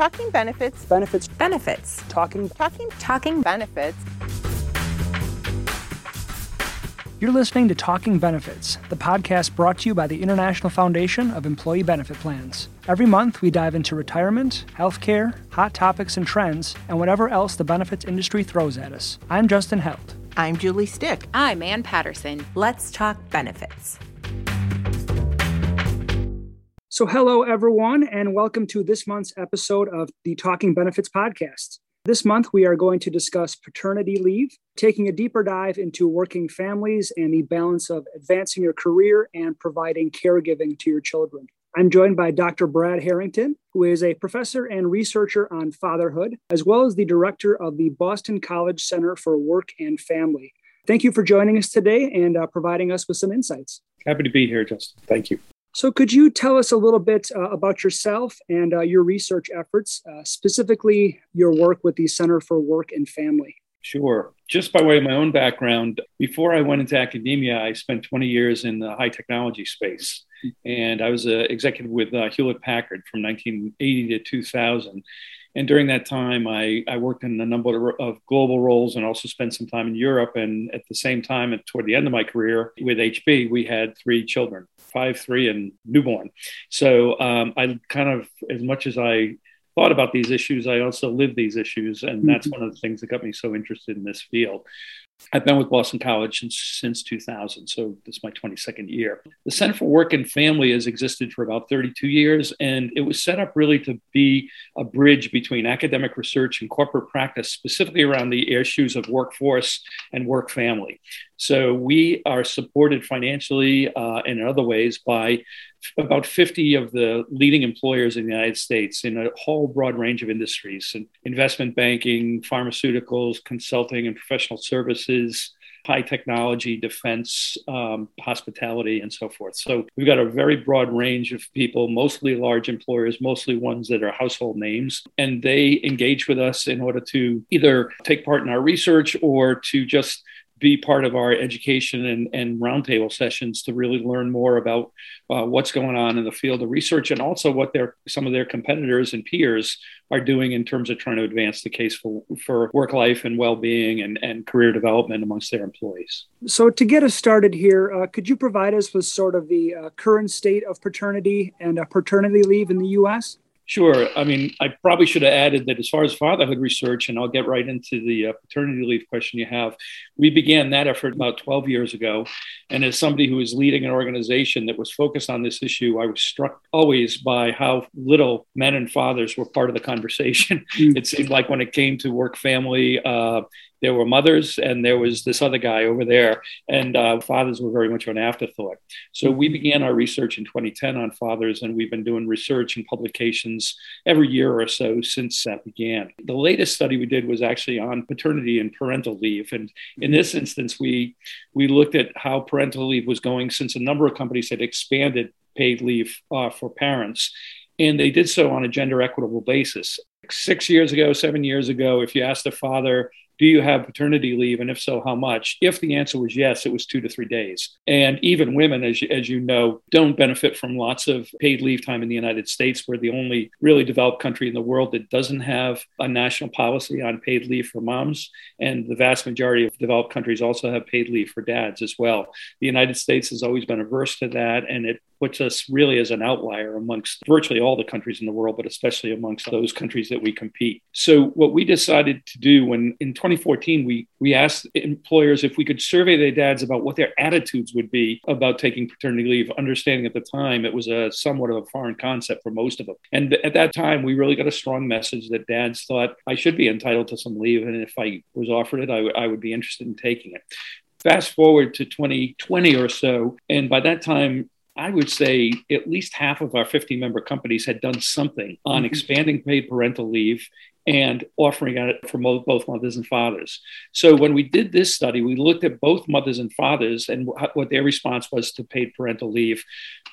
Talking benefits. Benefits. Benefits. Talking. Talking. Talking benefits. You're listening to Talking Benefits, the podcast brought to you by the International Foundation of Employee Benefit Plans. Every month, we dive into retirement, healthcare, hot topics and trends, and whatever else the benefits industry throws at us. I'm Justin Held. I'm Julie Stich. I'm Ann Patterson. Let's talk benefits. So, hello, everyone, and welcome to this month's episode of the Talking Benefits podcast. This month, we are going to discuss paternity leave, taking a deeper dive into working families and the balance of advancing your career and providing caregiving to your children. I'm joined by Dr. Brad Harrington, who is a professor and researcher on fatherhood, as well as the director of the Boston College Center for Work and Family. Thank you for joining us today and uh, providing us with some insights. Happy to be here, Justin. Thank you. So, could you tell us a little bit uh, about yourself and uh, your research efforts, uh, specifically your work with the Center for Work and Family? Sure. Just by way of my own background, before I went into academia, I spent 20 years in the high technology space. And I was an executive with uh, Hewlett Packard from 1980 to 2000. And during that time, I, I worked in a number of global roles and also spent some time in Europe. And at the same time, and toward the end of my career with HP, we had three children five, three, and newborn. So um, I kind of, as much as I thought about these issues, I also lived these issues. And that's mm-hmm. one of the things that got me so interested in this field. I've been with Boston College since, since 2000, so this is my 22nd year. The Center for Work and Family has existed for about 32 years, and it was set up really to be a bridge between academic research and corporate practice, specifically around the issues of workforce and work family. So we are supported financially uh, and in other ways by about 50 of the leading employers in the United States in a whole broad range of industries investment banking, pharmaceuticals, consulting, and professional services high technology, defense, um, hospitality, and so forth. So we've got a very broad range of people, mostly large employers, mostly ones that are household names, and they engage with us in order to either take part in our research or to just be part of our education and, and roundtable sessions to really learn more about uh, what's going on in the field of research and also what their some of their competitors and peers are doing in terms of trying to advance the case for, for work life and well-being and, and career development amongst their employees. So to get us started here uh, could you provide us with sort of the uh, current state of paternity and uh, paternity leave in the us Sure. I mean, I probably should have added that as far as fatherhood research, and I'll get right into the uh, paternity leave question you have, we began that effort about 12 years ago. And as somebody who is leading an organization that was focused on this issue, I was struck always by how little men and fathers were part of the conversation. Mm. It seemed like when it came to work family, uh, there were mothers and there was this other guy over there and uh, fathers were very much an afterthought. So we began our research in 2010 on fathers and we've been doing research and publications every year or so since that began. The latest study we did was actually on paternity and parental leave and in this instance we we looked at how parental leave was going since a number of companies had expanded paid leave uh, for parents and they did so on a gender equitable basis. Six years ago, seven years ago, if you asked a father do you have paternity leave? And if so, how much? If the answer was yes, it was two to three days. And even women, as you, as you know, don't benefit from lots of paid leave time in the United States. We're the only really developed country in the world that doesn't have a national policy on paid leave for moms. And the vast majority of developed countries also have paid leave for dads as well. The United States has always been averse to that. And it puts us really as an outlier amongst virtually all the countries in the world, but especially amongst those countries that we compete. So, what we decided to do when in 2014 we we asked employers if we could survey their dads about what their attitudes would be about taking paternity leave, understanding at the time it was a somewhat of a foreign concept for most of them. And at that time, we really got a strong message that dads thought I should be entitled to some leave, and if I was offered it, I, w- I would be interested in taking it. Fast forward to 2020 or so, and by that time, I would say at least half of our 50 member companies had done something on mm-hmm. expanding paid parental leave and offering it for both mothers and fathers. So when we did this study, we looked at both mothers and fathers and what their response was to paid parental leave.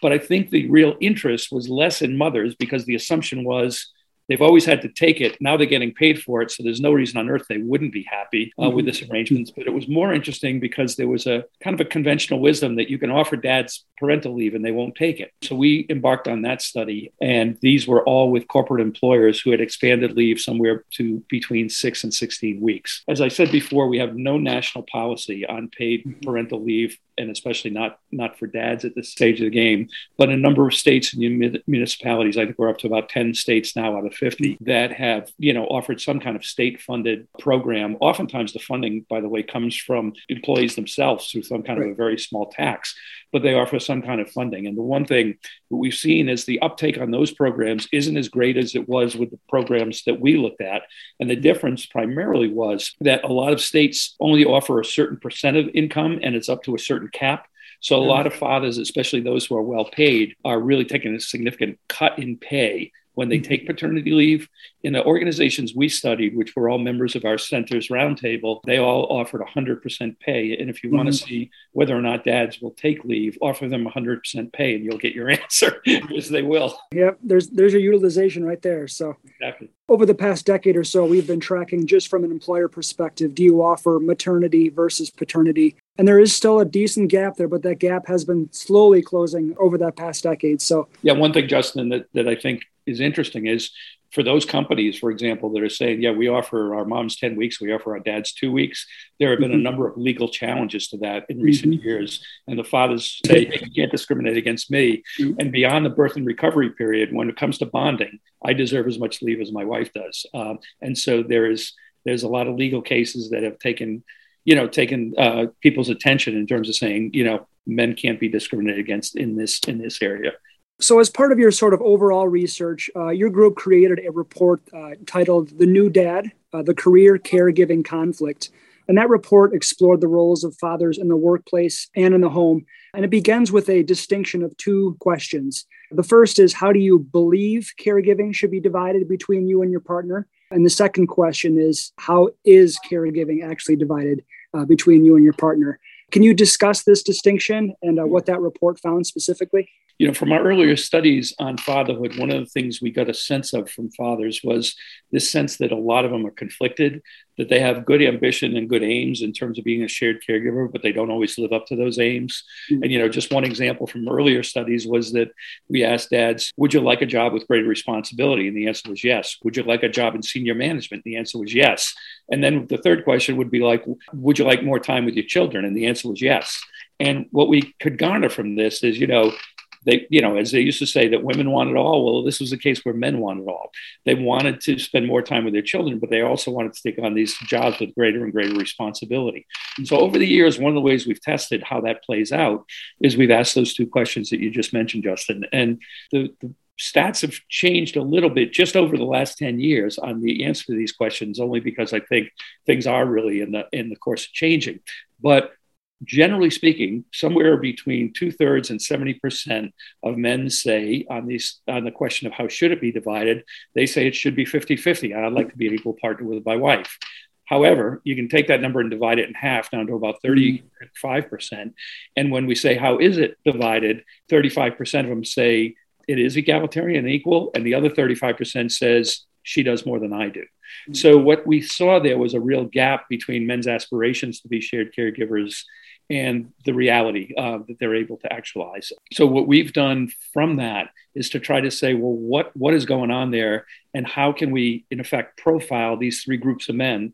But I think the real interest was less in mothers because the assumption was They've always had to take it. Now they're getting paid for it. So there's no reason on earth they wouldn't be happy uh, with this arrangement. But it was more interesting because there was a kind of a conventional wisdom that you can offer dads parental leave and they won't take it. So we embarked on that study. And these were all with corporate employers who had expanded leave somewhere to between six and 16 weeks. As I said before, we have no national policy on paid parental leave and especially not not for dads at this stage of the game. But a number of states and municipalities, I think we're up to about 10 states now out of 50 that have, you know, offered some kind of state-funded program. Oftentimes the funding, by the way, comes from employees themselves through some kind right. of a very small tax, but they offer some kind of funding. And the one thing that we've seen is the uptake on those programs isn't as great as it was with the programs that we looked at. And the difference primarily was that a lot of states only offer a certain percent of income and it's up to a certain cap. So a lot of fathers, especially those who are well paid, are really taking a significant cut in pay when they mm-hmm. take paternity leave. In the organizations we studied, which were all members of our center's roundtable, they all offered 100% pay. And if you mm-hmm. want to see whether or not dads will take leave, offer them 100% pay and you'll get your answer because they will. Yep, there's there's your utilization right there. So exactly. Over the past decade or so, we've been tracking just from an employer perspective do you offer maternity versus paternity? And there is still a decent gap there, but that gap has been slowly closing over that past decade. So, yeah, one thing, Justin, that, that I think is interesting is for those companies, for example, that are saying, yeah, we offer our moms 10 weeks, we offer our dads two weeks, there have been mm-hmm. a number of legal challenges to that in recent mm-hmm. years. And the fathers say, hey, you can't discriminate against me. Mm-hmm. And beyond the birth and recovery period, when it comes to bonding, I deserve as much leave as my wife does. Um, and so there is there's a lot of legal cases that have taken, you know, taken uh, people's attention in terms of saying, you know, men can't be discriminated against in this in this area. So, as part of your sort of overall research, uh, your group created a report uh, titled The New Dad uh, The Career Caregiving Conflict. And that report explored the roles of fathers in the workplace and in the home. And it begins with a distinction of two questions. The first is How do you believe caregiving should be divided between you and your partner? And the second question is How is caregiving actually divided uh, between you and your partner? Can you discuss this distinction and uh, what that report found specifically? You know, from our earlier studies on fatherhood, one of the things we got a sense of from fathers was this sense that a lot of them are conflicted, that they have good ambition and good aims in terms of being a shared caregiver, but they don't always live up to those aims. Mm-hmm. And, you know, just one example from earlier studies was that we asked dads, would you like a job with greater responsibility? And the answer was yes. Would you like a job in senior management? The answer was yes. And then the third question would be like, would you like more time with your children? And the answer was yes. And what we could garner from this is, you know, they, you know, as they used to say that women want it all. Well, this was a case where men wanted it all. They wanted to spend more time with their children, but they also wanted to take on these jobs with greater and greater responsibility. And so over the years, one of the ways we've tested how that plays out is we've asked those two questions that you just mentioned, Justin. And the, the stats have changed a little bit just over the last 10 years on the answer to these questions only because i think things are really in the in the course of changing but generally speaking, somewhere between two thirds and 70% of men say on these on the question of how should it be divided, they say it should be 50 50. I'd like to be an equal partner with my wife. However, you can take that number and divide it in half down to about 35%. And when we say, how is it divided? 35% of them say it is egalitarian and equal. And the other 35% says she does more than I do. Mm-hmm. So, what we saw there was a real gap between men's aspirations to be shared caregivers and the reality uh, that they're able to actualize. So what we've done from that is to try to say, well, what what is going on there, and how can we, in effect, profile these three groups of men?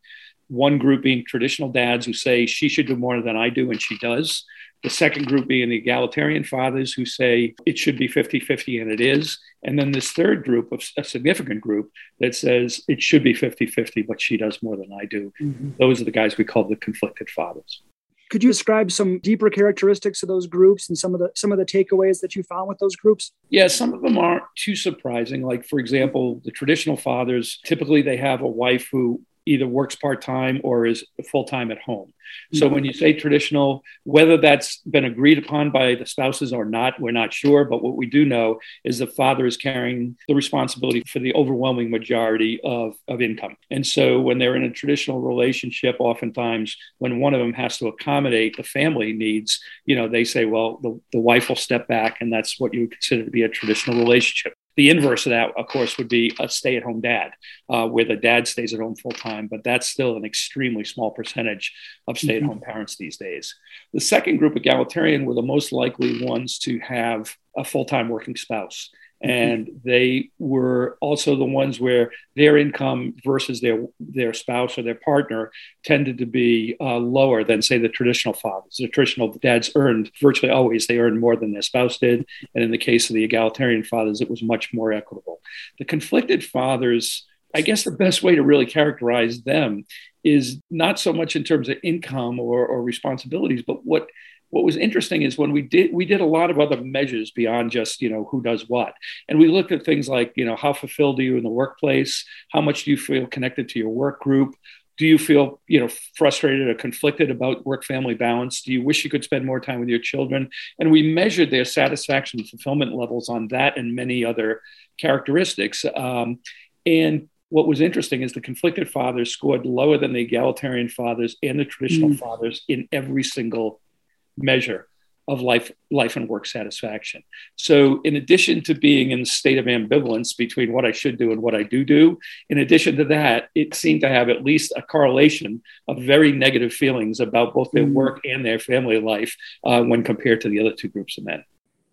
One group being traditional dads who say she should do more than I do, and she does. The second group being the egalitarian fathers who say it should be 50 50, and it is. And then this third group, of a significant group, that says it should be 50 50, but she does more than I do. Mm-hmm. Those are the guys we call the conflicted fathers. Could you describe some deeper characteristics of those groups and some of the some of the takeaways that you found with those groups? Yeah, some of them aren't too surprising. Like for example, the traditional fathers typically they have a wife who either works part time or is full time at home. So mm-hmm. when you say traditional, whether that's been agreed upon by the spouses or not, we're not sure. But what we do know is the father is carrying the responsibility for the overwhelming majority of, of income. And so when they're in a traditional relationship, oftentimes when one of them has to accommodate the family needs, you know, they say, well, the, the wife will step back, and that's what you would consider to be a traditional relationship. The inverse of that, of course, would be a stay at home dad, uh, where the dad stays at home full time, but that's still an extremely small percentage of stay at home mm-hmm. parents these days. The second group, egalitarian, were the most likely ones to have a full time working spouse and they were also the ones where their income versus their their spouse or their partner tended to be uh, lower than say the traditional fathers. The traditional dads earned virtually always they earned more than their spouse did. And in the case of the egalitarian fathers it was much more equitable. The conflicted fathers I guess the best way to really characterize them is not so much in terms of income or, or responsibilities, but what what was interesting is when we did we did a lot of other measures beyond just you know who does what. And we looked at things like you know how fulfilled are you in the workplace? How much do you feel connected to your work group? Do you feel you know frustrated or conflicted about work family balance? Do you wish you could spend more time with your children? And we measured their satisfaction and fulfillment levels on that and many other characteristics. Um, and what was interesting is the conflicted fathers scored lower than the egalitarian fathers and the traditional mm. fathers in every single measure of life life and work satisfaction so in addition to being in a state of ambivalence between what i should do and what i do do in addition to that it seemed to have at least a correlation of very negative feelings about both their mm. work and their family life uh, when compared to the other two groups of men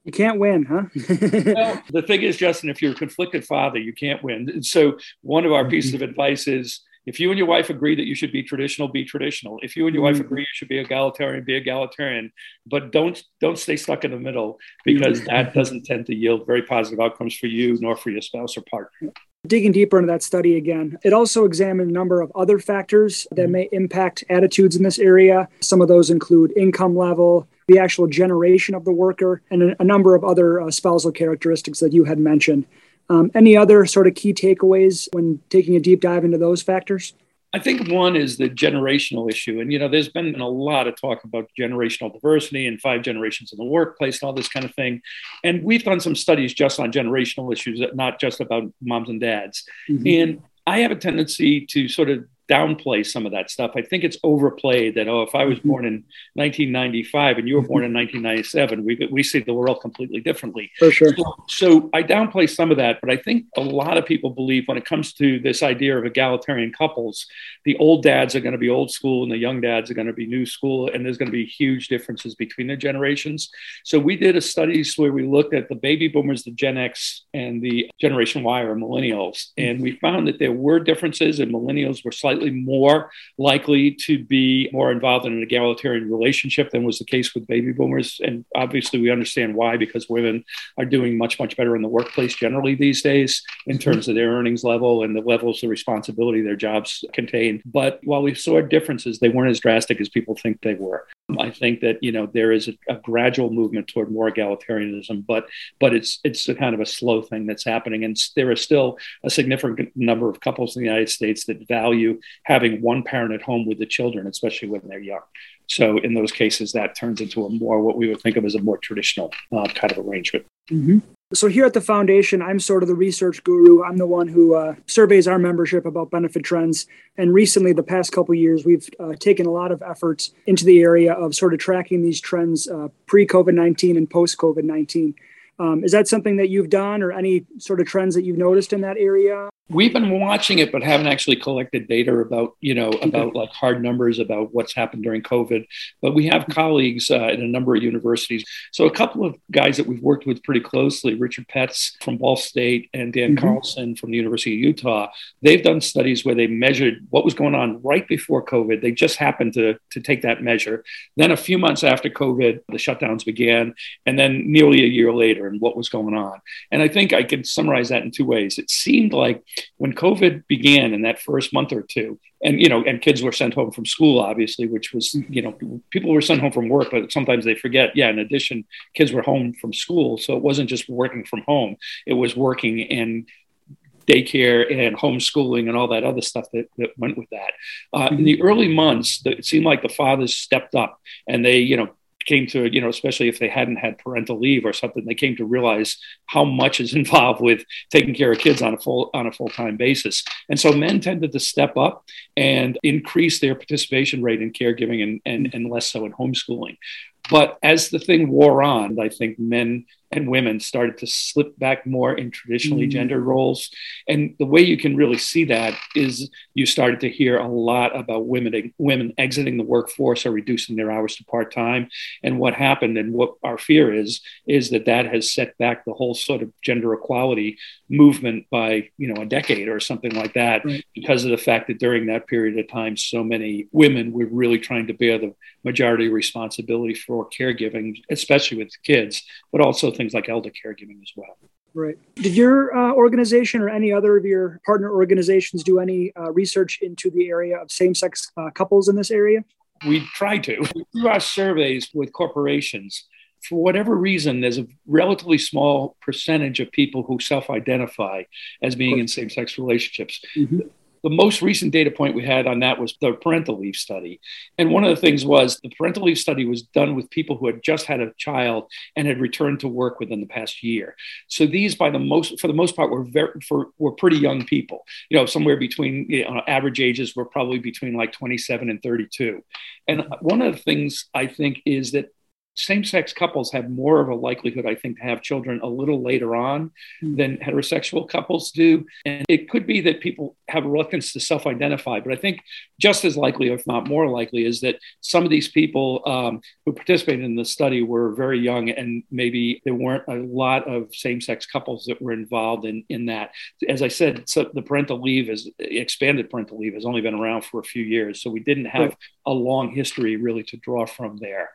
you can't win, huh? well, the thing is, Justin, if you're a conflicted father, you can't win. So, one of our pieces of advice is if you and your wife agree that you should be traditional, be traditional. If you and your mm-hmm. wife agree you should be egalitarian, be egalitarian. But don't don't stay stuck in the middle because that doesn't tend to yield very positive outcomes for you nor for your spouse or partner. Digging deeper into that study again, it also examined a number of other factors that mm-hmm. may impact attitudes in this area. Some of those include income level, the actual generation of the worker, and a, a number of other uh, spousal characteristics that you had mentioned. Um, any other sort of key takeaways when taking a deep dive into those factors? I think one is the generational issue. And, you know, there's been a lot of talk about generational diversity and five generations in the workplace and all this kind of thing. And we've done some studies just on generational issues, not just about moms and dads. Mm-hmm. And I have a tendency to sort of downplay some of that stuff. I think it's overplayed that, oh, if I was mm-hmm. born in 1995 and you were born in 1997, we, we see the world completely differently. For sure. So, so, I downplay some of that, but I think a lot of people believe when it comes to this idea of egalitarian couples, the old dads are going to be old school and the young dads are going to be new school, and there's going to be huge differences between the generations. So we did a studies where we looked at the baby boomers, the Gen X, and the Generation Y or millennials, and we found that there were differences, and millennials were slightly slightly more likely to be more involved in an egalitarian relationship than was the case with baby boomers. And obviously, we understand why, because women are doing much, much better in the workplace generally these days in terms of their earnings level and the levels of responsibility their jobs contain. But while we saw differences, they weren't as drastic as people think they were. I think that you know there is a, a, gradual movement toward more egalitarianism, but but it's it's a kind of a slow thing that's happening, and there is still a significant number of couples in the United States that value having one parent at home with the children, especially when they're young. So in those cases, that turns into a more what we would think of as a more traditional uh, kind of arrangement. Mm-hmm. So here at the foundation, I'm sort of the research guru. I'm the one who uh, surveys our membership about benefit trends. And recently, the past couple years, we've uh, taken a lot of efforts into the area of sort of tracking these trends uh, pre COVID 19 and post COVID 19. Um, is that something that you've done, or any sort of trends that you've noticed in that area? We've been watching it, but haven't actually collected data about, you know, about like hard numbers about what's happened during COVID. But we have colleagues uh, in a number of universities. So a couple of guys that we've worked with pretty closely, Richard Petts from Ball State and Dan mm-hmm. Carlson from the University of Utah, they've done studies where they measured what was going on right before COVID. They just happened to, to take that measure. Then a few months after COVID, the shutdowns began, and then nearly a year later, and what was going on. And I think I can summarize that in two ways. It seemed like when COVID began in that first month or two, and you know, and kids were sent home from school, obviously, which was mm-hmm. you know, people were sent home from work, but sometimes they forget. Yeah, in addition, kids were home from school, so it wasn't just working from home; it was working in daycare and homeschooling and all that other stuff that, that went with that. Uh, in the early months, it seemed like the fathers stepped up and they, you know, came to you know especially if they hadn't had parental leave or something they came to realize how much is involved with taking care of kids on a full on a full-time basis. And so men tended to step up and increase their participation rate in caregiving and, and, and less so in homeschooling. But as the thing wore on i think men and women started to slip back more in traditionally mm. gendered roles. And the way you can really see that is you started to hear a lot about women women exiting the workforce or reducing their hours to part time. And what happened and what our fear is is that that has set back the whole sort of gender equality movement by you know a decade or something like that right. because of the fact that during that period of time so many women were really trying to bear the majority responsibility for caregiving, especially with kids, but also things like elder caregiving as well. Right. Did your uh, organization or any other of your partner organizations do any uh, research into the area of same sex uh, couples in this area? We try to. Through our surveys with corporations, for whatever reason, there's a relatively small percentage of people who self identify as being in same sex relationships. Mm-hmm the most recent data point we had on that was the parental leave study. And one of the things was the parental leave study was done with people who had just had a child and had returned to work within the past year. So these, by the most, for the most part, were very, for, were pretty young people. You know, somewhere between you know, average ages were probably between like 27 and 32. And one of the things I think is that same sex couples have more of a likelihood, I think, to have children a little later on mm. than heterosexual couples do. And it could be that people have a reluctance to self identify, but I think just as likely, if not more likely, is that some of these people um, who participated in the study were very young and maybe there weren't a lot of same sex couples that were involved in, in that. As I said, so the parental leave is expanded parental leave has only been around for a few years. So we didn't have right. a long history really to draw from there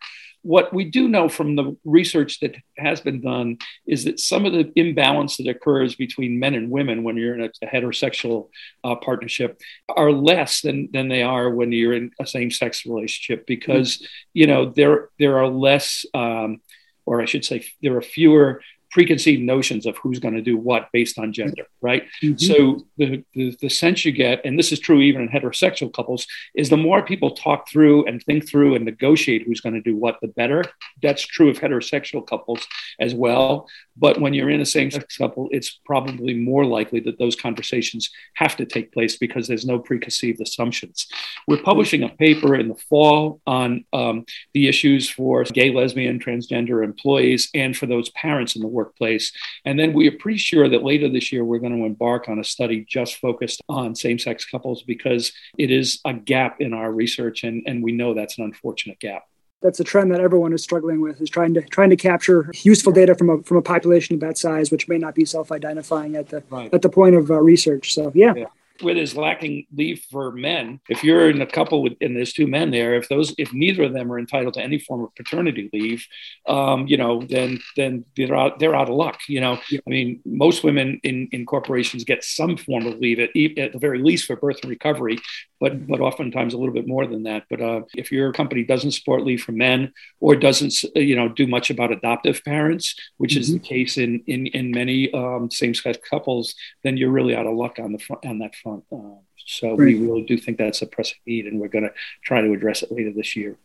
what we do know from the research that has been done is that some of the imbalance that occurs between men and women when you're in a, heterosexual uh, partnership are less than, than they are when you're in a same-sex relationship because mm-hmm. you know there there are less um, or I should say there are fewer preconceived notions of who's going to do what based on gender, right? Mm-hmm. So the, the, the sense you get, and this is true even in heterosexual couples, is the more people talk through and think through and negotiate who's going to do what, the better. That's true of heterosexual couples as well. But when you're in a same-sex couple, it's probably more likely that those conversations have to take place because there's no preconceived assumptions. We're publishing a paper in the fall on um, the issues for gay, lesbian, transgender employees and for those parents in the work workplace. And then we are pretty sure that later this year, we're going to embark on a study just focused on same sex couples because it is a gap in our research. And, and we know that's an unfortunate gap that's a trend that everyone is struggling with is trying to trying to capture useful data from a from a population of that size which may not be self-identifying at the right. at the point of uh, research so yeah. yeah where there's lacking leave for men, if you're in a couple with and there's two men there, if those if neither of them are entitled to any form of paternity leave, um, you know, then then they're out they're out of luck. You know. I mean, most women in in corporations get some form of leave at, at the very least for birth and recovery, but but oftentimes a little bit more than that. But uh, if your company doesn't support leave for men or doesn't you know do much about adoptive parents, which mm-hmm. is the case in in in many um, same-sex couples, then you're really out of luck on the front on that front. Uh, so right. we really do think that's a pressing need, and we're going to try to address it later this year.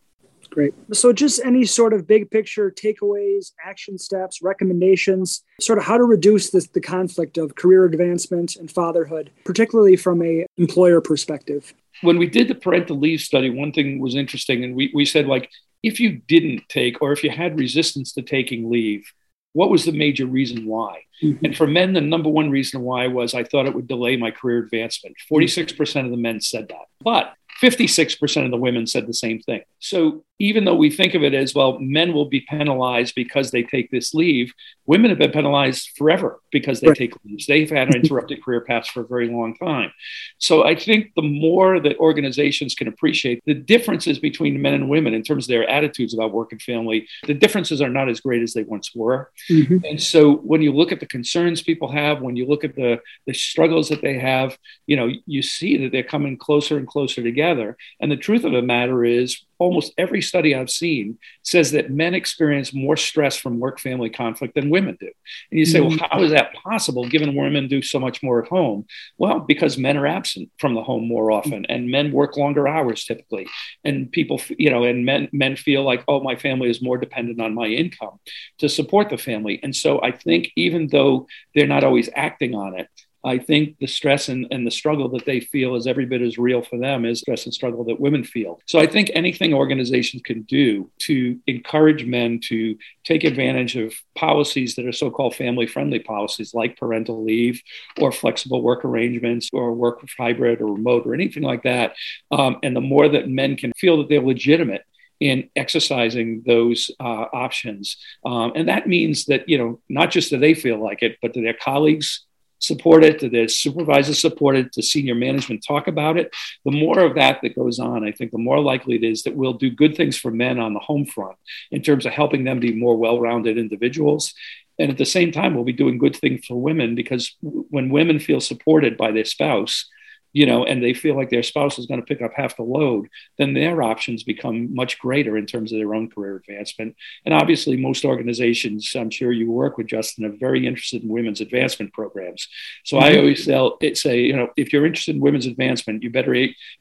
Great. So, just any sort of big picture takeaways, action steps, recommendations, sort of how to reduce this, the conflict of career advancement and fatherhood, particularly from a employer perspective. When we did the parental leave study, one thing was interesting, and we, we said like if you didn't take or if you had resistance to taking leave, what was the major reason why? Mm-hmm. And for men, the number one reason why was I thought it would delay my career advancement. 46% of the men said that. But 56% of the women said the same thing. So even though we think of it as, well, men will be penalized because they take this leave, women have been penalized forever because they right. take leaves. They've had an interrupted career paths for a very long time. So I think the more that organizations can appreciate the differences between men and women in terms of their attitudes about work and family, the differences are not as great as they once were. Mm-hmm. And so when you look at the concerns people have, when you look at the, the struggles that they have, you know, you see that they're coming closer and closer together. And the truth of the matter is, almost every study I've seen says that men experience more stress from work family conflict than women do. And you say, well, mm-hmm. how is that possible given women do so much more at home? Well, because men are absent from the home more often and men work longer hours typically. And people, you know, and men, men feel like, oh, my family is more dependent on my income to support the family. And so I think even though they're not always acting on it, I think the stress and, and the struggle that they feel is every bit as real for them as stress and struggle that women feel. So I think anything organizations can do to encourage men to take advantage of policies that are so called family friendly policies like parental leave or flexible work arrangements or work hybrid or remote or anything like that. Um, and the more that men can feel that they're legitimate in exercising those uh, options. Um, and that means that, you know, not just that they feel like it, but that their colleagues support it, their supervisors support it, to senior management talk about it. The more of that that goes on, I think the more likely it is that we'll do good things for men on the home front in terms of helping them be more well rounded individuals. And at the same time, we'll be doing good things for women because when women feel supported by their spouse, you know, and they feel like their spouse is going to pick up half the load, then their options become much greater in terms of their own career advancement. And obviously, most organizations, I'm sure you work with Justin, are very interested in women's advancement programs. So mm-hmm. I always tell, say, you know, if you're interested in women's advancement, you better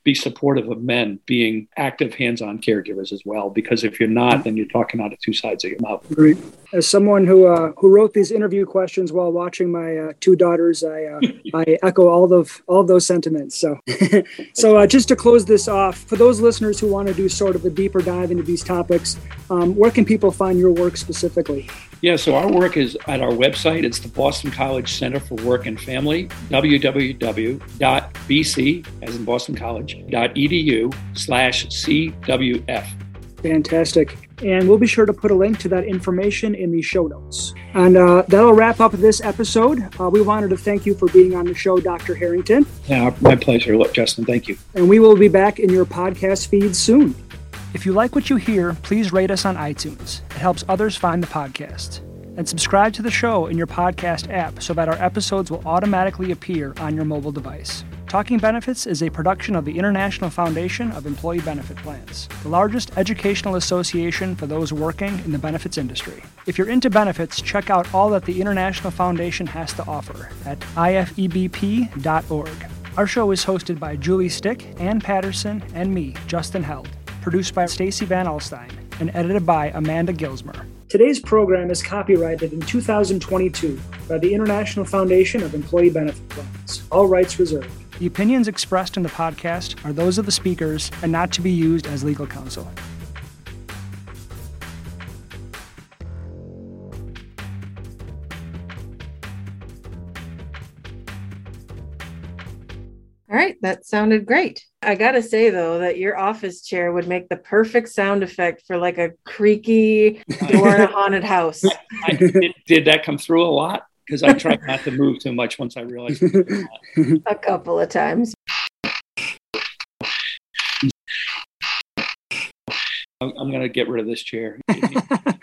be supportive of men being active, hands-on caregivers as well. Because if you're not, then you're talking out of two sides of your mouth. As someone who uh, who wrote these interview questions while watching my uh, two daughters, I uh, I echo all of all of those sentiments so, so uh, just to close this off, for those listeners who want to do sort of a deeper dive into these topics, um, where can people find your work specifically? Yeah, so our work is at our website. It's the Boston College Center for Work and Family, www.bc, as in Boston College, .edu slash CWF. Fantastic. And we'll be sure to put a link to that information in the show notes. And uh, that'll wrap up this episode. Uh, we wanted to thank you for being on the show, Dr. Harrington. Yeah, my pleasure. Look, Justin, thank you. And we will be back in your podcast feed soon. If you like what you hear, please rate us on iTunes. It helps others find the podcast. And subscribe to the show in your podcast app so that our episodes will automatically appear on your mobile device. Talking Benefits is a production of the International Foundation of Employee Benefit Plans, the largest educational association for those working in the benefits industry. If you're into benefits, check out all that the International Foundation has to offer at ifebp.org. Our show is hosted by Julie Stich, Ann Patterson, and me, Justin Held, produced by Stacy Van Alstyne, and edited by Amanda Gilsmer. Today's program is copyrighted in 2022 by the International Foundation of Employee Benefit Plans. All rights reserved. The opinions expressed in the podcast are those of the speakers and not to be used as legal counsel. All right, that sounded great. I got to say, though, that your office chair would make the perfect sound effect for like a creaky door in a haunted house. I, did, did that come through a lot? Because I tried not to move too much once I realized. a couple of times. I'm going to get rid of this chair.